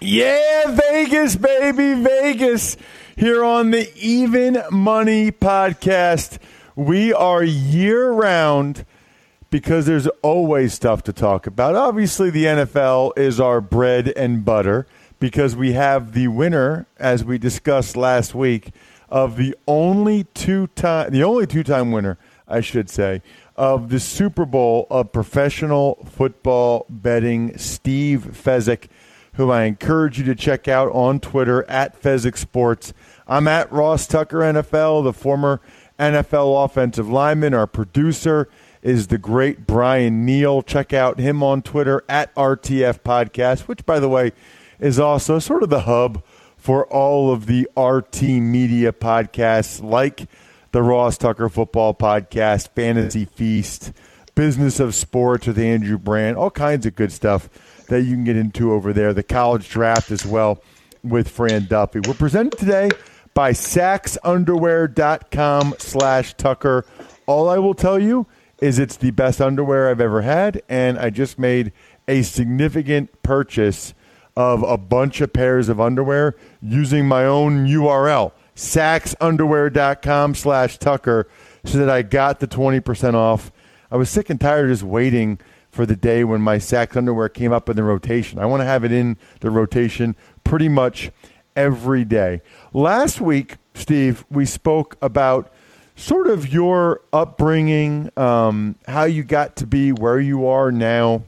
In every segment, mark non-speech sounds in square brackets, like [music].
Yeah, Vegas, baby, Vegas. Here on the Even Money Podcast. We are year round because there's always stuff to talk about. Obviously, the NFL is our bread and butter because we have the winner, as we discussed last week, of the only two time the only two time winner, I should say, of the Super Bowl of professional football betting, Steve Fezzik who I encourage you to check out on Twitter at Fezzik Sports. I'm at Ross Tucker NFL, the former NFL offensive lineman. Our producer is the great Brian Neal. Check out him on Twitter at RTF Podcast, which, by the way, is also sort of the hub for all of the RT media podcasts like the Ross Tucker Football Podcast, Fantasy Feast, Business of Sports with Andrew Brandt, all kinds of good stuff that you can get into over there. The college draft as well with Fran Duffy. We're presented today by saxxunderwear.com slash Tucker. All I will tell you is it's the best underwear I've ever had, and I just made a significant purchase of a bunch of pairs of underwear using my own URL, saxxunderwear.com slash Tucker, so that I got the 20% off. I was sick and tired of just waiting – for the day when my SAXX underwear came up in the rotation. I want to have it in the rotation pretty much every day. Last week, Steve, we spoke about sort of your upbringing, um, how you got to be where you are now.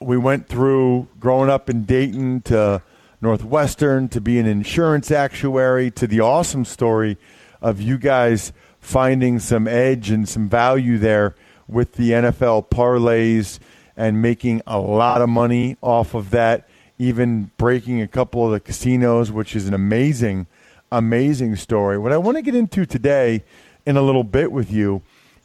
We went through growing up in Dayton to Northwestern to be an insurance actuary to the awesome story of you guys finding some edge and some value there with the NFL parlays and making a lot of money off of that, even breaking a couple of the casinos, which is an amazing, amazing story. What I want to get into today in a little bit with you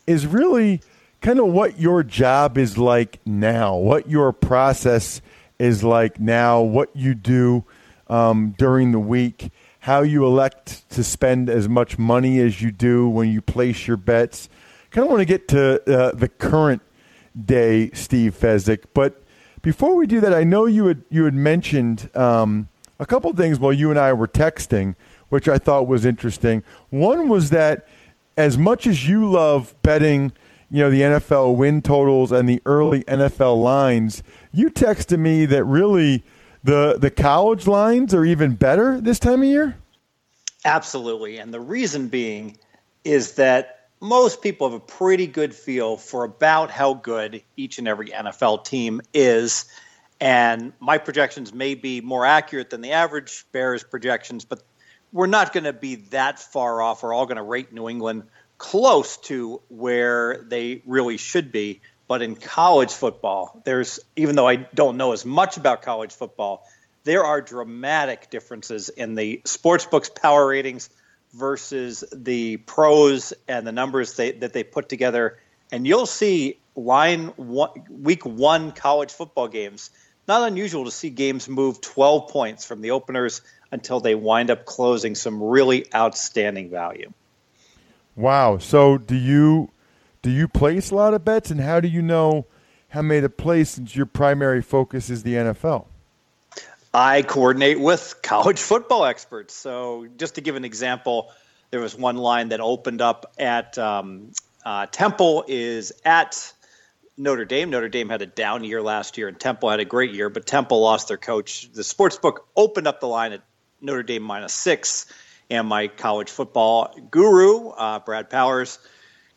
is really kind of what your job is like now, what your process is like now, what you do um, during the week, how you elect to spend as much money as you do when you place your bets kind of want to get to uh, the current day, Steve Fezzik. But before we do that, I know you had you had mentioned um, a couple things while you and I were texting, which I thought was interesting. One was that as much as you love betting, you know, the NFL win totals and the early NFL lines, you texted me that really the the college lines are even better this time of year. Absolutely, and the reason being is that most people have a pretty good feel for about how good each and every NFL team is. And my projections may be more accurate than the average Bears projections, but we're not going to be that far off. We're all going to rate New England close to where they really should be. But in college football, there's, even though I don't know as much about college football, there are dramatic differences in the sportsbooks power ratings versus the pros and the numbers they, that they put together. And you'll see line one, week one college football games. Not unusual to see games move 12 points from the openers until they wind up closing some really outstanding value. Wow. So do you do you place a lot of bets, and how do you know how many to place since your primary focus is the NFL? I coordinate with college football experts. So just to give an example, there was one line that opened up at um, uh, Temple is at Notre Dame. Notre Dame had a down year last year, and Temple had a great year, but Temple lost their coach. The sports book opened up the line at Notre Dame minus six, and my college football guru, uh, Brad Powers,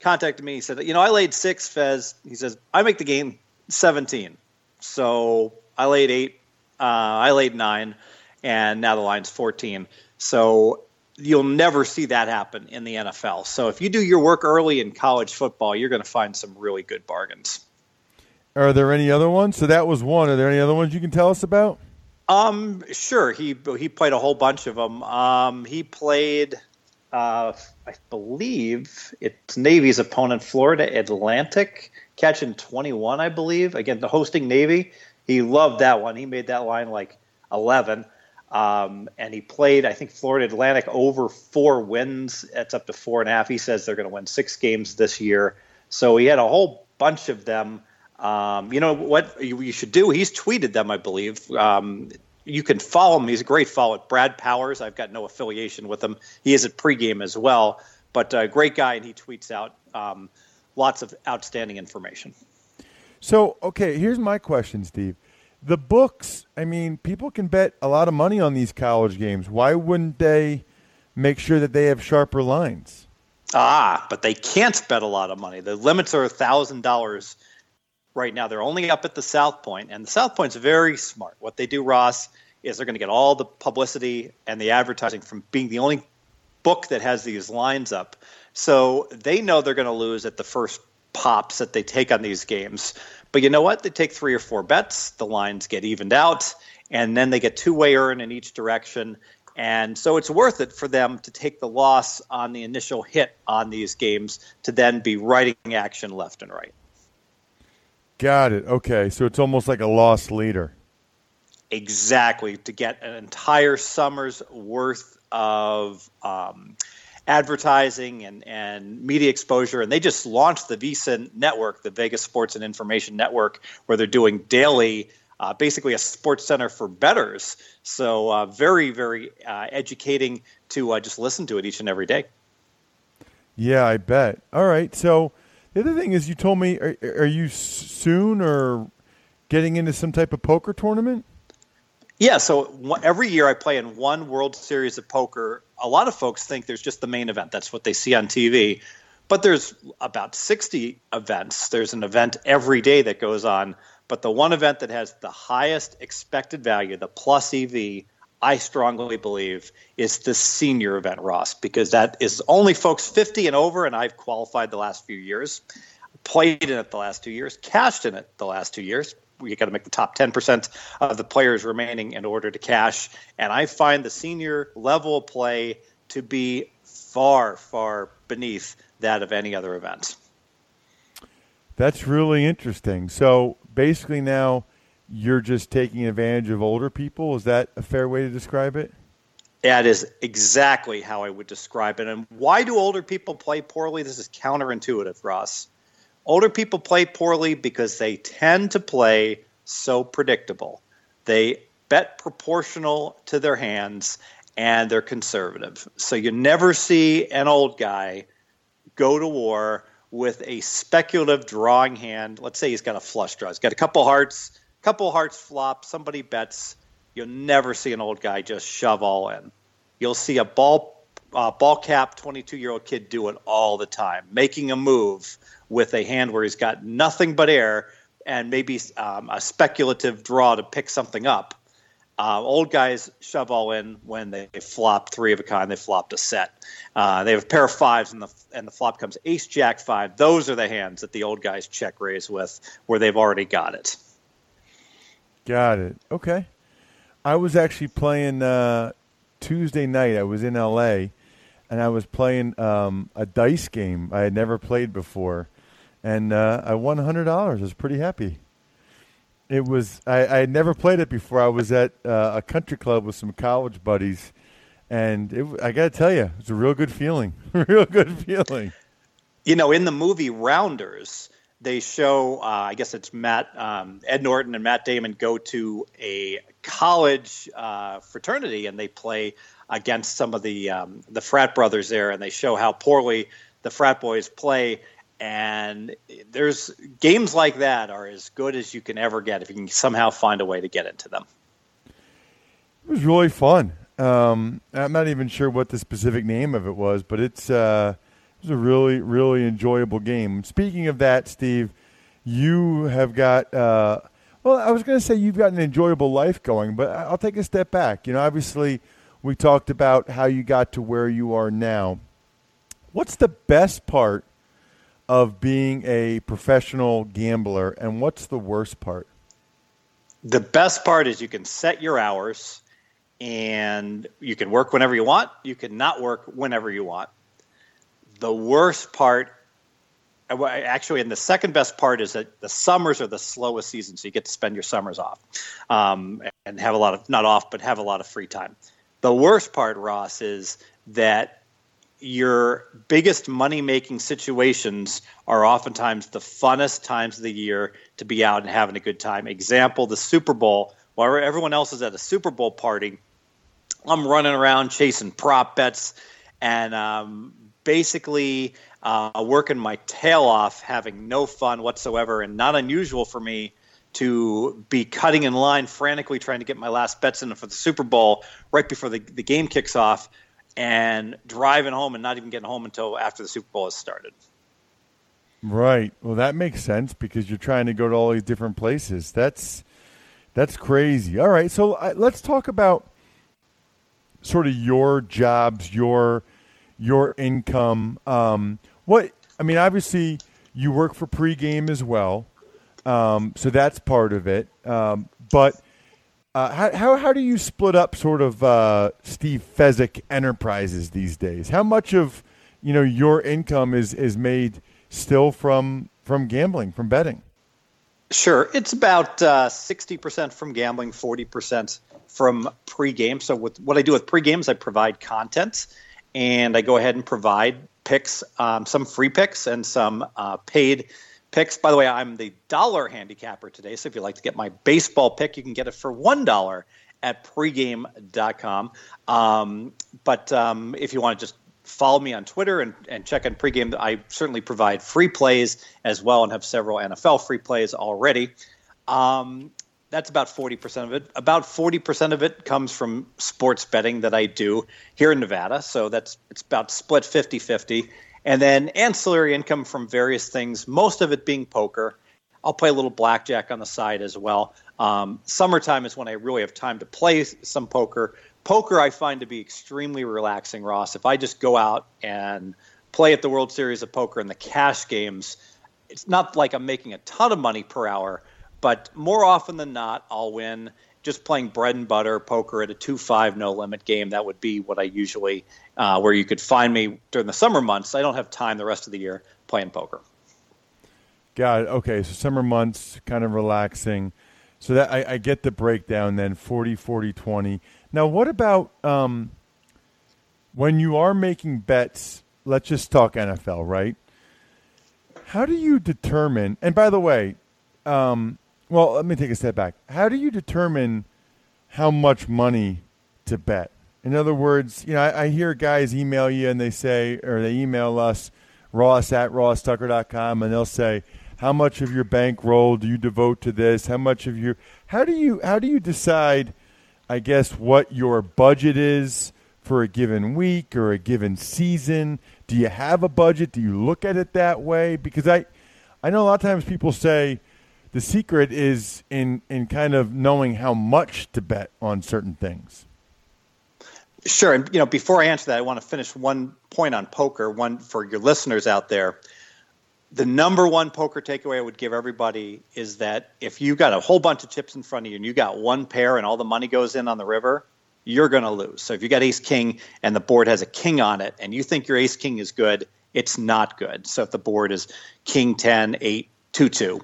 contacted me. He said, "You know, I laid six, Fez." He says, "I make the game 17, so I laid eight. Uh, I laid nine, and now the line's 14. So you'll never see that happen in the NFL. So if you do your work early in college football, you're going to find some really good bargains. Are there any other ones? So that was one. Are there any other ones you can tell us about? Um, sure. He he played a whole bunch of them. Um, he played, uh, I believe it's Navy's opponent, Florida Atlantic, catching 21, I believe, again the hosting Navy. He loved that one. He made that line like 11. Um, and he played, I think, Florida Atlantic over four wins. It's up to four and a half. He says they're going to win six games this year. So he had a whole bunch of them. Um, you know what you, should do? He's tweeted them, I believe. Um, you can follow him. He's a great follow. Brad Powers. I've got no affiliation with him. He is at pregame as well, but a great guy, and he tweets out um, lots of outstanding information. So, okay, here's my question, Steve the books, I mean, people can bet a lot of money on these college games. Why wouldn't they make sure that they have sharper lines? Ah, but they can't bet a lot of money. The limits are thousand dollars right now. They're only up at the South Point, and the South Point's very smart. What they do, Ross, is they're going to get all the publicity and the advertising from being the only book that has these lines up. So they know they're going to lose at the first pops that they take on these games. But you know what? They take three or four bets, the lines get evened out, and then they get two way earn in each direction. And so it's worth it for them to take the loss on the initial hit on these games to then be writing action left and right. Got it. Okay. So it's almost like a loss leader. Exactly. To get an entire summer's worth of um, advertising and, and media exposure. And they just launched the VSiN network, the Vegas Sports and Information Network, where they're doing daily, uh, basically a sports center for betters. So uh, very, very uh, educating to uh, just listen to it each and every day. Yeah, I bet. All right. So the other thing is, you told me, are, are you soon or getting into some type of poker tournament? Yeah, so every year I play in one World Series of Poker. A lot of folks think there's just the main event. That's what they see on TV. But there's about 60 events. There's an event every day that goes on. But the one event that has the highest expected value, the plus EV, I strongly believe is the senior event, Ross, because that is only folks 50 and over, and I've qualified the last few years, played in it the last two years, cashed in it the last two years, you got to make the top 10% of the players remaining in order to cash. And I find the senior level play to be far, far beneath that of any other event. That's really interesting. So basically, now you're just taking advantage of older people. Is that a fair way to describe it? That is exactly how I would describe it. And why do older people play poorly? This is counterintuitive, Ross. Older people play poorly because they tend to play so predictable. They bet proportional to their hands and they're conservative. So you never see an old guy go to war with a speculative drawing hand. Let's say he's got a flush draw. He's got a couple hearts, couple hearts flop, somebody bets. You'll never see an old guy just shove all in. You'll see a ball uh, ball cap 22 year old kid do it all the time, making a move with a hand where he's got nothing but air and maybe um, a speculative draw to pick something up. Uh, old guys shove all in when they flop three of a kind. They flopped a set. Uh, they have a pair of fives, and the and the flop comes ace jack five. Those are the hands that the old guys check raise with, where they've already got it. Got it. Okay. I was actually playing uh, Tuesday night. I was in L.A. and I was playing um, a dice game I had never played before and uh, I won hundred dollars. I was pretty happy. It was I, I had never played it before. I was at uh, a country club with some college buddies, and it, I got to tell you, it's a real good feeling. [laughs] real good feeling. You know, in the movie Rounders, they show, uh, I guess it's Matt, um, Ed Norton and Matt Damon go to a college uh, fraternity and they play against some of the um, the frat brothers there, and they show how poorly the frat boys play. And there's games like that are as good as you can ever get if you can somehow find a way to get into them. It was really fun. Um, I'm not even sure what the specific name of it was, but it's uh, it was a really, really enjoyable game. Speaking of that, Steve, you have got. Uh, well, I was going to say you've got an enjoyable life going, but I'll take a step back. You know, obviously, we talked about how you got to where you are now. What's the best part of being a professional gambler, and what's the worst part? The best part is you can set your hours and you can work whenever you want. You can not work whenever you want. The worst part, uh, actually, and the second best part is that the summers are the slowest season, so you get to spend your summers off um, and have a lot of not off, but have a lot of free time. The worst part, Ross, is that your biggest money making situations are oftentimes the funnest times of the year to be out and having a good time. Example, the Super Bowl. While everyone else is at a Super Bowl party, I'm running around chasing prop bets and um, basically uh, working my tail off, having no fun whatsoever, and not unusual for me to be cutting in line, frantically trying to get my last bets in for the Super Bowl right before the, the game kicks off, and driving home and not even getting home until after the Super Bowl has started. Right. Well, that makes sense because you're trying to go to all these different places. That's that's crazy. All right, so uh, let's talk about sort of your jobs, your your income. Um, what I mean, obviously, you work for pregame as well, um, so that's part of it. Um, but uh, how, how how do you split up sort of uh, Steve Fezzik enterprises these days? How much of you know your income is is made still from from gambling, from betting? Sure, it's about uh, sixty percent from gambling, forty percent from pregame. So with what I do with pregame is I provide content, and I go ahead and provide picks, um, some free picks and some uh, paid picks. By the way, I'm the dollar handicapper today, so if you'd like to get my baseball pick, you can get it for one dollar at pregame.com. Um, but um, if you want to just follow me on Twitter and, and check on pregame, I certainly provide free plays as well and have several NFL free plays already. Um, that's about 40% of it. About 40% of it comes from sports betting that I do here in Nevada. So that's it's about split 50-50. And then ancillary income from various things, most of it being poker. I'll play a little blackjack on the side as well. Um, summertime is when I really have time to play some poker. Poker I find to be extremely relaxing, Ross. If I just go out and play at the World Series of Poker and the cash games, it's not like I'm making a ton of money per hour, but more often than not, I'll win just playing bread and butter poker at a 2-5 no limit game. That would be what I usually, uh, where you could find me during the summer months. I don't have time the rest of the year playing poker. Got it. Okay, so summer months, kind of relaxing. So that I, I get the breakdown then 40, 40, 20. Now, what about um, when you are making bets? Let's just talk NFL, right? How do you determine? And by the way, um, well, let me take a step back. How do you determine how much money to bet? In other words, you know, I, I hear guys email you and they say, or they email us, ross at rosstucker.com, and they'll say, how much of your bankroll do you devote to this? How much of your how do you how do you decide, I guess, what your budget is for a given week or a given season? Do you have a budget? Do you look at it that way? Because I I know a lot of times people say, the secret is in in kind of knowing how much to bet on certain things. Sure, and you know, before I answer that, I want to finish one point on poker. One for your listeners out there. The number one poker takeaway I would give everybody is that if you got a whole bunch of chips in front of you and you got one pair and all the money goes in on the river, you're going to lose. So if you got ace king and the board has a king on it and you think your ace king is good, it's not good. So if the board is king 10, 8, 2 2,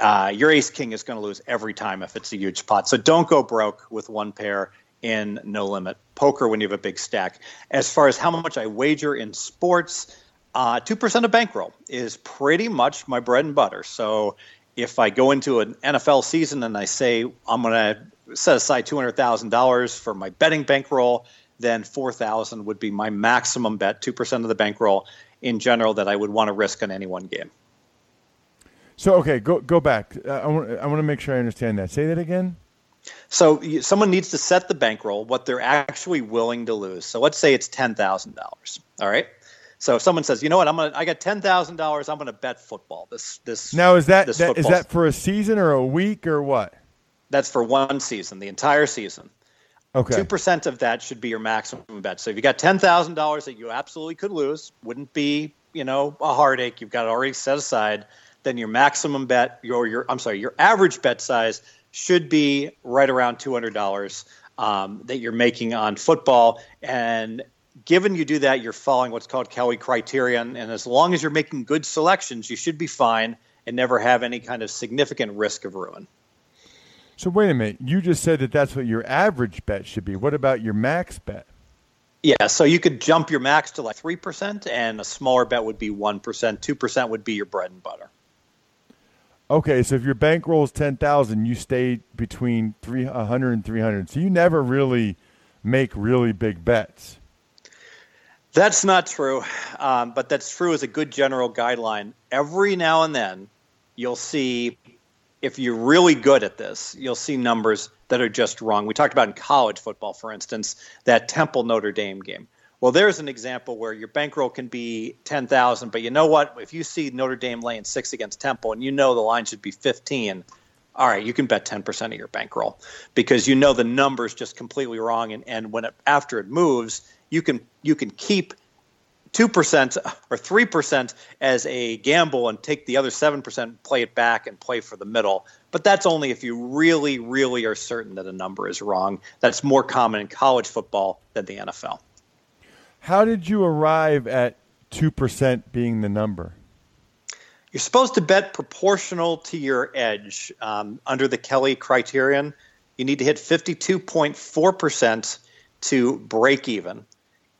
uh, your ace king is going to lose every time if it's a huge pot. So don't go broke with one pair. in no limit poker when you have a big stack. As far as how much I wager in sports, uh, two percent of bankroll is pretty much my bread and butter. So if I go into an NFL season and I say I'm going to set aside two hundred thousand dollars for my betting bankroll, then four thousand would be my maximum bet, two percent of the bankroll in general that I would want to risk on any one game. So okay, go go back. Uh, I want I want to make sure I understand that. Say that again. So you, someone needs to set the bankroll, what they're actually willing to lose. So let's say it's ten thousand dollars. All right. So if someone says, you know what, I'm gonna, I got ten thousand dollars, I'm gonna bet football. This, this. Now is that, that is that for a season or a week or what? That's for one season, the entire season. Okay. Two percent of that should be your maximum bet. So if you got ten thousand dollars that you absolutely could lose, wouldn't be, you know, a heartache. You've got it already set aside. Then your maximum bet, your your I'm sorry, your average bet size should be right around two hundred dollars um, that you're making on football. And given you do that, you're following what's called Kelly criterion. And as long as you're making good selections, you should be fine and never have any kind of significant risk of ruin. So wait a minute. You just said that that's what your average bet should be. What about your max bet? Yeah, so you could jump your max to like three percent, and a smaller bet would be one percent. Two percent would be your bread and butter. Okay, so if your bankroll is ten thousand, you stay between three hundred and three hundred. So you never really make really big bets. That's not true, um, but that's true as a good general guideline. Every now and then, you'll see if you're really good at this, you'll see numbers that are just wrong. We talked about in college football, for instance, that Temple Notre Dame game. Well, there's an example where your bankroll can be 10,000, but you know what? If you see Notre Dame laying six against Temple and you know the line should be 15, all right, you can bet 10% of your bankroll because you know the number's just completely wrong. And, and when it, after it moves, you can, you can keep 2% or 3% as a gamble and take the other 7%, play it back and play for the middle. But that's only if you really, really are certain that a number is wrong. That's more common in college football than the NFL. How did you arrive at 2% being the number? You're supposed to bet proportional to your edge um, under the Kelly criterion. You need to hit 52.4% to break even.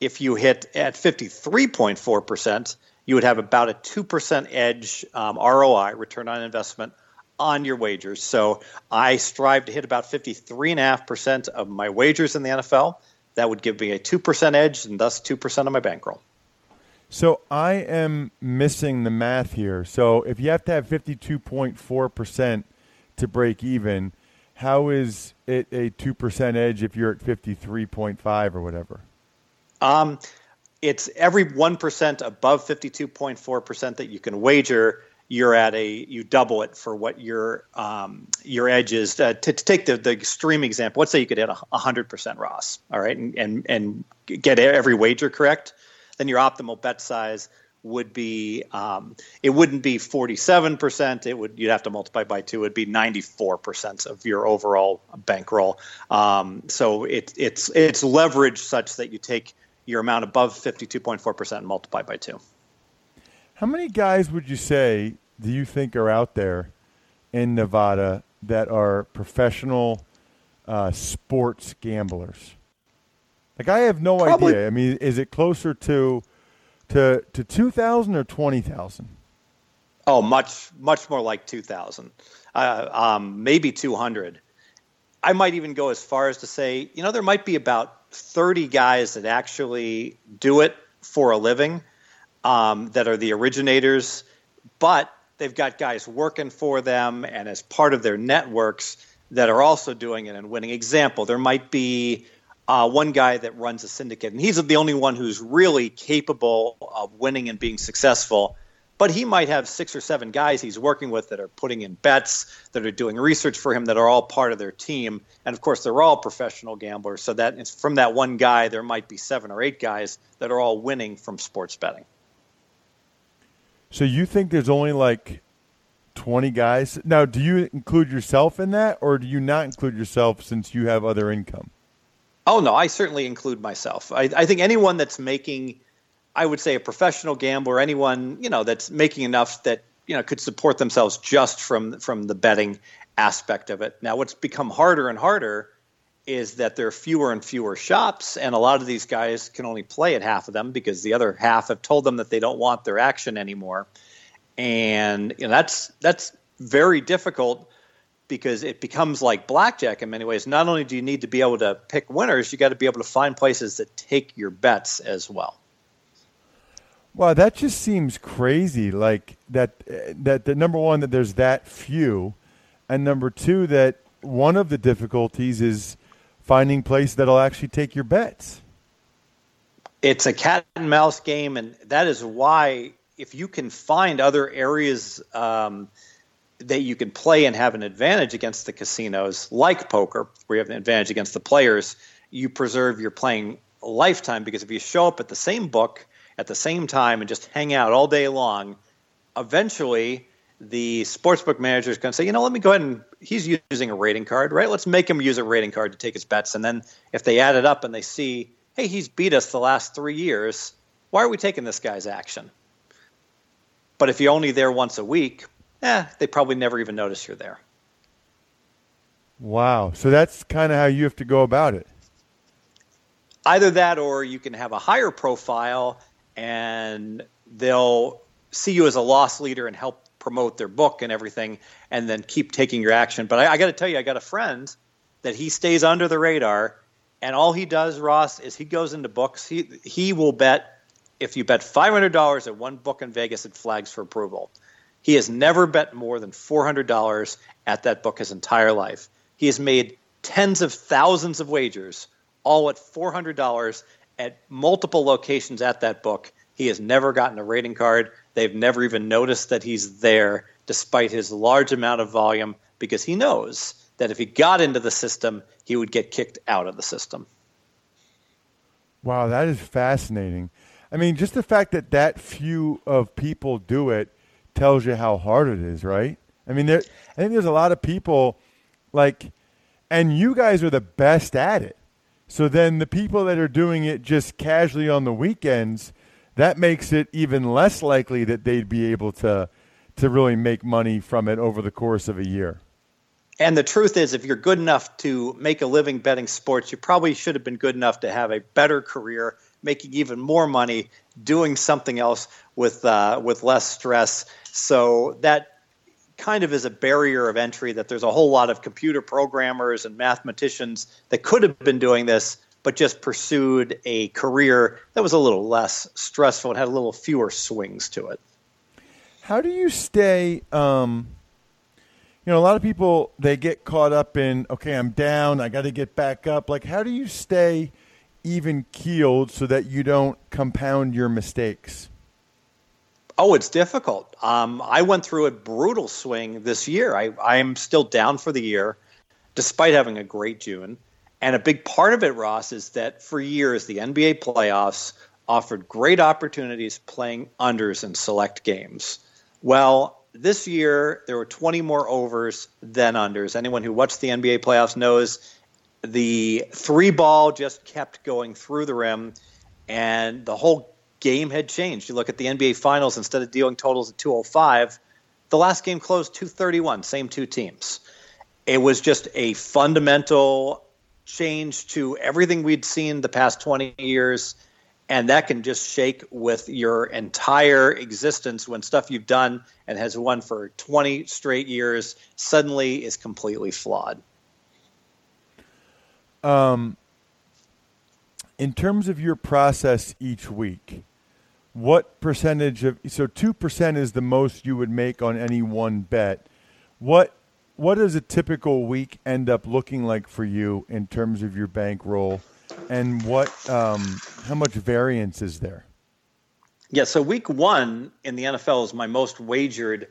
If you hit at 53.4%, you would have about a 2% edge um, ROI, return on investment, on your wagers. So I strive to hit about 53.5% of my wagers in the NFL that would give me a 2% edge and thus 2% of my bankroll. So I am missing the math here. So if you have to have 52.4% to break even, how is it a 2% edge if you're at 53.5 or whatever? Um, it's every 1% above 52.4% that you can wager you're at a you double it for what your um, your edge is. Uh, to, to, take the, the extreme example, let's say you could hit a hundred percent Ross, all right, and, and and get every wager correct, then your optimal bet size would be um, it wouldn't be 47% it would you'd have to multiply by two. It would be 94% of your overall bankroll. Um, so it, it's it's leverage such that you take your amount above 52.4% and multiply by two how many guys would you say do you think are out there in Nevada that are professional uh, sports gamblers? Like I have no Probably. idea. I mean, is it closer to to to two thousand or twenty thousand? Oh, much much more like two thousand, uh, um, maybe two hundred. I might even go as far as to say, you know, there might be about thirty guys that actually do it for a living, um, that are the originators, but they've got guys working for them and as part of their networks that are also doing it and winning. Example, there might be uh, one guy that runs a syndicate, and he's the only one who's really capable of winning and being successful. But he might have six or seven guys he's working with that are putting in bets, that are doing research for him, that are all part of their team. And of course, they're all professional gamblers. So that from that one guy, there might be seven or eight guys that are all winning from sports betting. So you think there's only like 20 guys? Now, do you include yourself in that, or do you not include yourself since you have other income? Oh, no, I certainly include myself. I, I think anyone that's making, I would say, a professional gambler, anyone you know that's making enough that you know could support themselves just from from the betting aspect of it. Now, what's become harder and harder is that there are fewer and fewer shops, and a lot of these guys can only play at half of them because the other half have told them that they don't want their action anymore, and you know that's that's very difficult because it becomes like blackjack in many ways. Not only do you need to be able to pick winners, you got to be able to find places that take your bets as well. Wow, that just seems crazy. Like that, that the number one that there's that few, and number two that one of the difficulties is finding place that'll actually take your bets. It's a cat and mouse game, and that is why if you can find other areas um, that you can play and have an advantage against the casinos, like poker, where you have an advantage against the players, you preserve your playing lifetime. Because if you show up at the same book at the same time and just hang out all day long, eventually the sportsbook manager is going to say, you know, let me go ahead and he's using a rating card, right? Let's make him use a rating card to take his bets. And then if they add it up and they see, hey, he's beat us the last three years, why are we taking this guy's action? But if you're only there once a week, eh, they probably never even notice you're there. Wow. So that's kind of how you have to go about it. Either that or you can have a higher profile and they'll see you as a loss leader and help promote their book and everything, and then keep taking your action. But I, I got to tell you, I got a friend that he stays under the radar, and all he does, Ross, is he goes into books. He he will bet if you bet five hundred dollars at one book in Vegas, it flags for approval. He has never bet more than four hundred dollars at that book his entire life. He has made tens of thousands of wagers, all at four hundred dollars at multiple locations at that book. He has never gotten a rating card. They've never even noticed that he's there, despite his large amount of volume, because he knows that if he got into the system, he would get kicked out of the system. Wow, that is fascinating. I mean, just the fact that that few of people do it tells you how hard it is, right? I mean, there, I think there's a lot of people like, and you guys are the best at it. So then the people that are doing it just casually on the weekends, that makes it even less likely that they'd be able to to really make money from it over the course of a year. And the truth is, if you're good enough to make a living betting sports, you probably should have been good enough to have a better career, making even more money, doing something else with uh, with less stress. So that kind of is a barrier of entry. That there's a whole lot of computer programmers and mathematicians that could have been doing this, but just pursued a career that was a little less stressful and had a little fewer swings to it. How do you stay? Um, you know, a lot of people they get caught up in okay, I'm down, I got to get back up. Like, how do you stay even keeled so that you don't compound your mistakes? Oh, it's difficult. Um, I went through a brutal swing this year. I, I'm still down for the year, despite having a great June. And a big part of it, Ross, is that for years the NBA playoffs offered great opportunities playing unders in select games. Well, this year there were 20 more overs than unders. Anyone who watched the NBA playoffs knows the three ball just kept going through the rim, and the whole game had changed. You look at the NBA Finals, instead of dealing totals at 205, the last game closed 231, same two teams. It was just a fundamental change to everything we'd seen the past 20 years and that can just shake with your entire existence when stuff you've done and has won for 20 straight years suddenly is completely flawed. Um, in terms of your process each week, what percentage of so two percent is the most you would make on any one bet. What what does a typical week end up looking like for you in terms of your bankroll, and what um, how much variance is there? Yeah, so week one in the NFL is my most wagered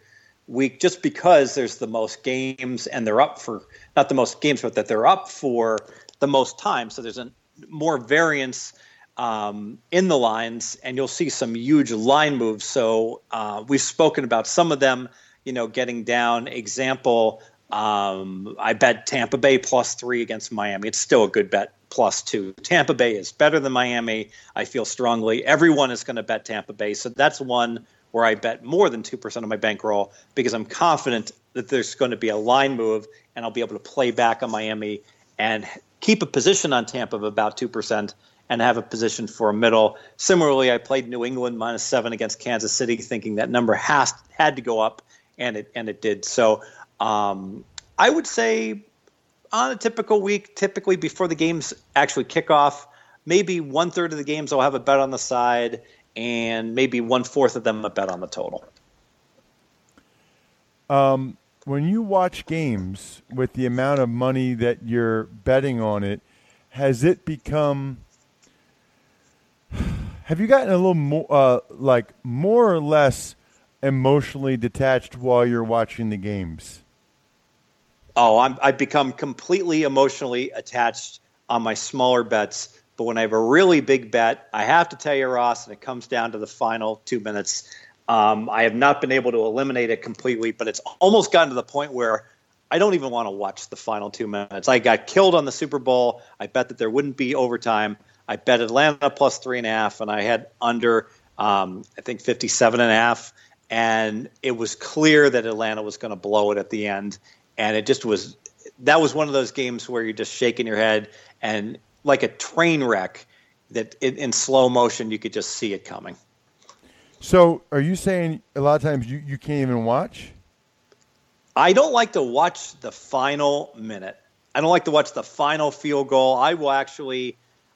week, just because there's the most games and they're up for not the most games, but that they're up for the most time. So there's a more variance um, in the lines, and you'll see some huge line moves. So uh, we've spoken about some of them, you know, getting down. Example, um, I bet Tampa Bay plus three against Miami. It's still a good bet, plus two. Tampa Bay is better than Miami. I feel strongly. Everyone is going to bet Tampa Bay. So that's one where I bet more than 2% of my bankroll because I'm confident that there's going to be a line move and I'll be able to play back on Miami and keep a position on Tampa of about 2% and have a position for a middle. Similarly, I played New England minus seven against Kansas City, thinking that number has had to go up, and it and it did. So um, I would say on a typical week, typically before the games actually kick off, maybe one third of the games I'll have a bet on the side, and maybe one fourth of them a bet on the total. Um, when you watch games with the amount of money that you're betting on it, has it become [sighs] have you gotten a little more uh, like more or less emotionally detached while you're watching the games? Oh, I'm, I've become completely emotionally attached on my smaller bets. But when I have a really big bet, I have to tell you, Ross, and it comes down to the final two minutes. Um, I have not been able to eliminate it completely, but it's almost gotten to the point where I don't even want to watch the final two minutes. I got killed on the Super Bowl. I bet that there wouldn't be overtime. I bet Atlanta plus three and a half, and I had under, um, I think, 57 and a half. And it was clear that Atlanta was going to blow it at the end and it just was that was one of those games where you're just shaking your head and like a train wreck that in, in slow motion you could just see it coming. So, are you saying a lot of times you, you can't even watch? I don't like to watch the final minute. I don't like to watch the final field goal. I will actually,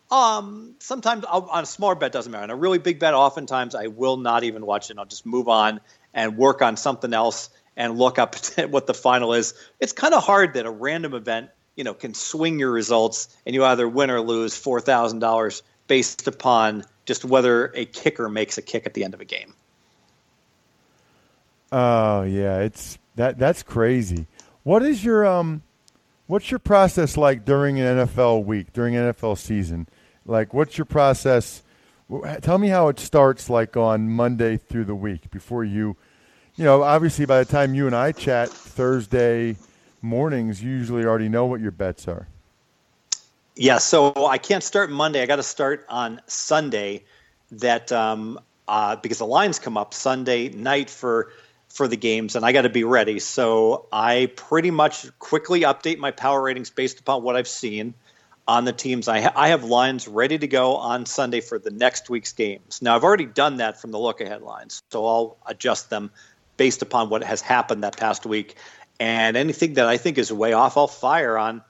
um, sometimes I'll, on a small bet doesn't matter. On a really big bet, oftentimes I will not even watch it. I'll just move on and work on something else and look up [laughs] what the final is. It's kind of hard that a random event, you know, can swing your results and you either win or lose four thousand dollars based upon just whether a kicker makes a kick at the end of a game. Oh yeah, it's that that's crazy. What is your um what's your process like during an NFL week, during NFL season? Like what's your process tell me how it starts like on Monday through the week before you you know, obviously by the time you and I chat Thursday mornings, you usually already know what your bets are. Yeah, so I can't start Monday. I got to start on Sunday. That um, uh, because the lines come up Sunday night for for the games, and I got to be ready. So I pretty much quickly update my power ratings based upon what I've seen on the teams. I, ha- I have lines ready to go on Sunday for the next week's games. Now I've already done that from the look ahead lines, so I'll adjust them based upon what has happened that past week. And anything that I think is way off, I'll fire on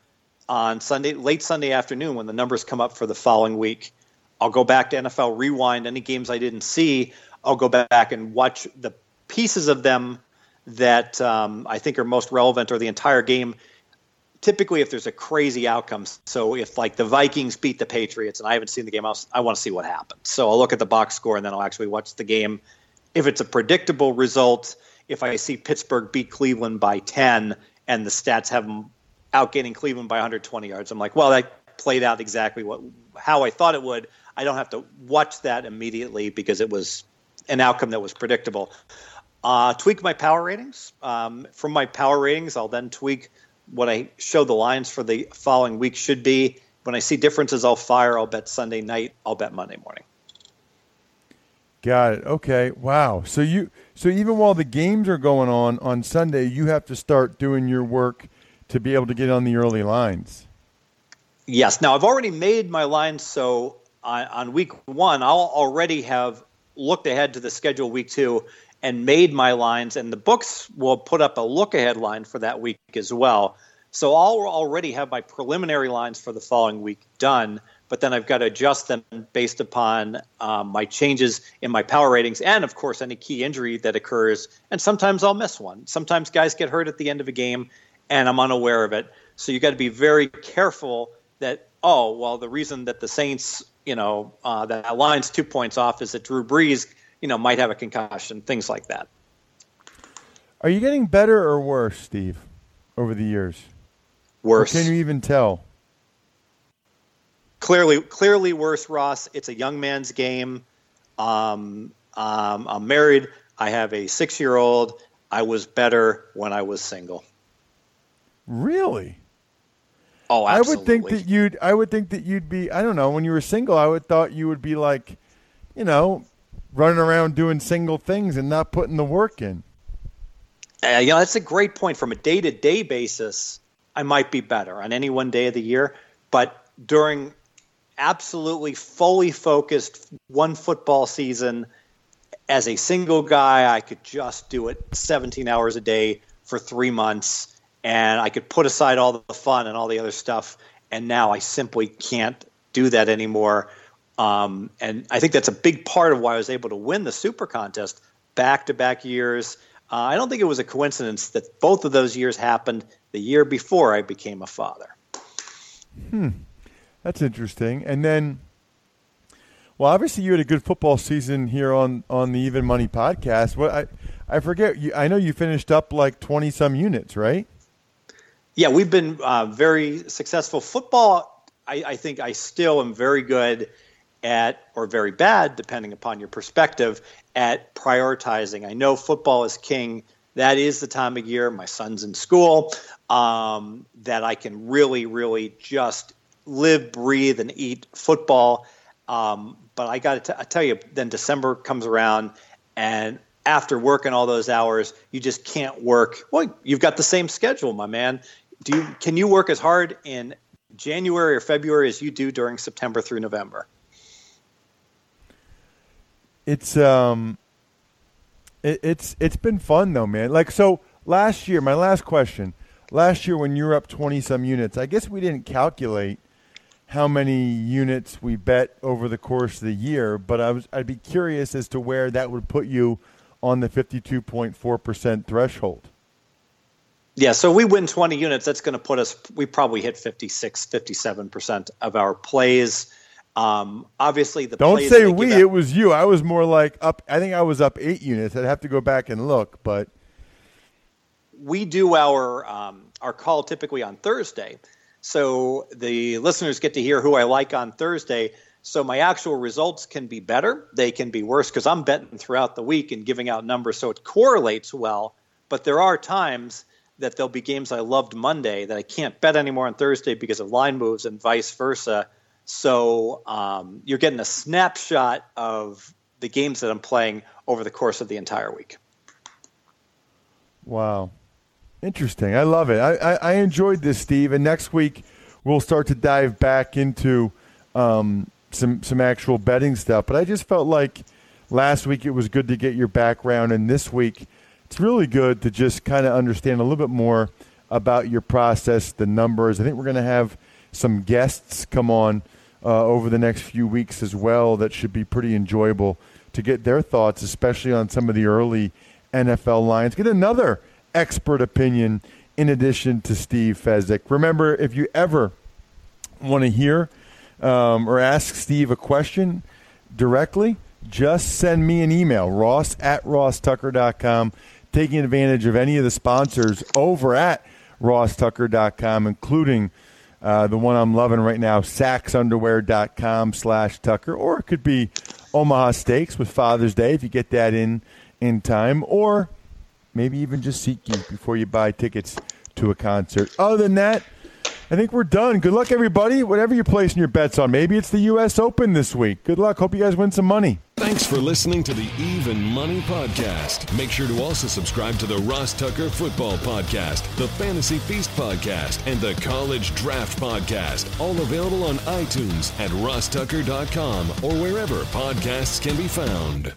on Sunday, late Sunday afternoon when the numbers come up for the following week. I'll go back to NFL Rewind. Any games I didn't see, I'll go back and watch the pieces of them that um, I think are most relevant or the entire game. Typically, if there's a crazy outcome, so if like the Vikings beat the Patriots and I haven't seen the game, I'll, I want to see what happened. So I'll look at the box score and then I'll actually watch the game if it's a predictable result, if I see Pittsburgh beat Cleveland by 10 and the stats have them outgaining Cleveland by 120 yards, I'm like, well, that played out exactly what how I thought it would. I don't have to watch that immediately because it was an outcome that was predictable. Uh, tweak my power ratings. Um, from my power ratings, I'll then tweak what I show the lines for the following week should be. When I see differences, I'll fire. I'll bet Sunday night. I'll bet Monday morning. Got it. Okay. Wow. So you so even while the games are going on on Sunday, you have to start doing your work to be able to get on the early lines. Yes. Now I've already made my lines, so on, on week one, I'll already have looked ahead to the schedule week two and made my lines, and the books will put up a look ahead line for that week as well. So I'll already have my preliminary lines for the following week done but then I've got to adjust them based upon um, my changes in my power ratings and, of course, any key injury that occurs. And sometimes I'll miss one. Sometimes guys get hurt at the end of a game, and I'm unaware of it. So you got to be very careful that oh well, the reason that the Saints, you know, uh, that line's two points off is that Drew Brees, you know, might have a concussion, things like that. Are you getting better or worse, Steve, over the years? Worse. Or can you even tell? Clearly clearly worse, Ross. It's a young man's game. Um, um, I'm married. I have a six year old. I was better when I was single. Really? Oh, absolutely. I would think that you'd. I would think that you'd be. I don't know. When you were single, I would thought you would be like, you know, running around doing single things and not putting the work in. Uh, you know, that's a great point. From a day to day basis, I might be better on any one day of the year but during absolutely fully focused one football season as a single guy, I could just do it 17 hours a day for three months, and I could put aside all the fun and all the other stuff. And now I simply can't do that anymore. Um, and I think that's a big part of why I was able to win the Super Contest back to back years. Uh, I don't think it was a coincidence that both of those years happened the year before I became a father. Hmm. That's interesting. And then, well, obviously you had a good football season here on, on the Even Money podcast. What I I forget. You, I know you finished up like twenty some units, right? Yeah, we've been uh, very successful. Football, I, I think I still am very good at, or very bad, depending upon your perspective, at prioritizing. I know football is king. That is the time of year. My son's in school. Um, that I can really, really just live, breathe, and eat football. Um, but I got to tell you, then December comes around, and after working all those hours, you just can't work. Well, you've got the same schedule, my man. Do you can you work as hard in January or February as you do during September through November? It's um, it, it's it's been fun though, man. Like so, last year, my last question. Last year, when you were up twenty some units, I guess we didn't calculate how many units we bet over the course of the year, but I was I'd be curious as to where that would put you on the 52.4% threshold. Yeah, so we win 20 units, that's going to put us we probably hit 56 57% of our plays. Um, obviously the Don't say we, it was you. I was more like up I think I was up 8 units. I'd have to go back and look, but we do our um, our call typically on Thursday. So the listeners get to hear who I like on Thursday. So my actual results can be better. They can be worse because I'm betting throughout the week and giving out numbers so it correlates well. But there are times that there'll be games I loved Monday that I can't bet anymore on Thursday because of line moves and vice versa. So um, you're getting a snapshot of the games that I'm playing over the course of the entire week. Wow. Interesting. I love it. I, I, I, enjoyed this, Steve. And next week we'll start to dive back into um, some some actual betting stuff. But I just felt like last week it was good to get your background, and this week it's really good to just kind of understand a little bit more about your process, the numbers. I think we're going to have some guests come on uh, over the next few weeks as well. That should be pretty enjoyable to get their thoughts, especially on some of the early NFL lines. Get another expert opinion in addition to Steve Fezzik. Remember, if you ever want to hear um, or ask Steve a question directly, just send me an email, ross at rosstucker.com, taking advantage of any of the sponsors over at rosstucker.com, including uh, the one I'm loving right now, saxxunderwear.com slash Tucker, or it could be Omaha Steaks with Father's Day if you get that in in time, or – maybe even just SeatGeek before you buy tickets to a concert. Other than that, I think we're done. Good luck, everybody. Whatever you're placing your bets on, maybe it's the U.S. Open this week. Good luck. Hope you guys win some money. Thanks for listening to the Even Money Podcast. Make sure to also subscribe to the Ross Tucker Football Podcast, the Fantasy Feast Podcast, and the College Draft Podcast. All available on iTunes at rosstucker.com or wherever podcasts can be found.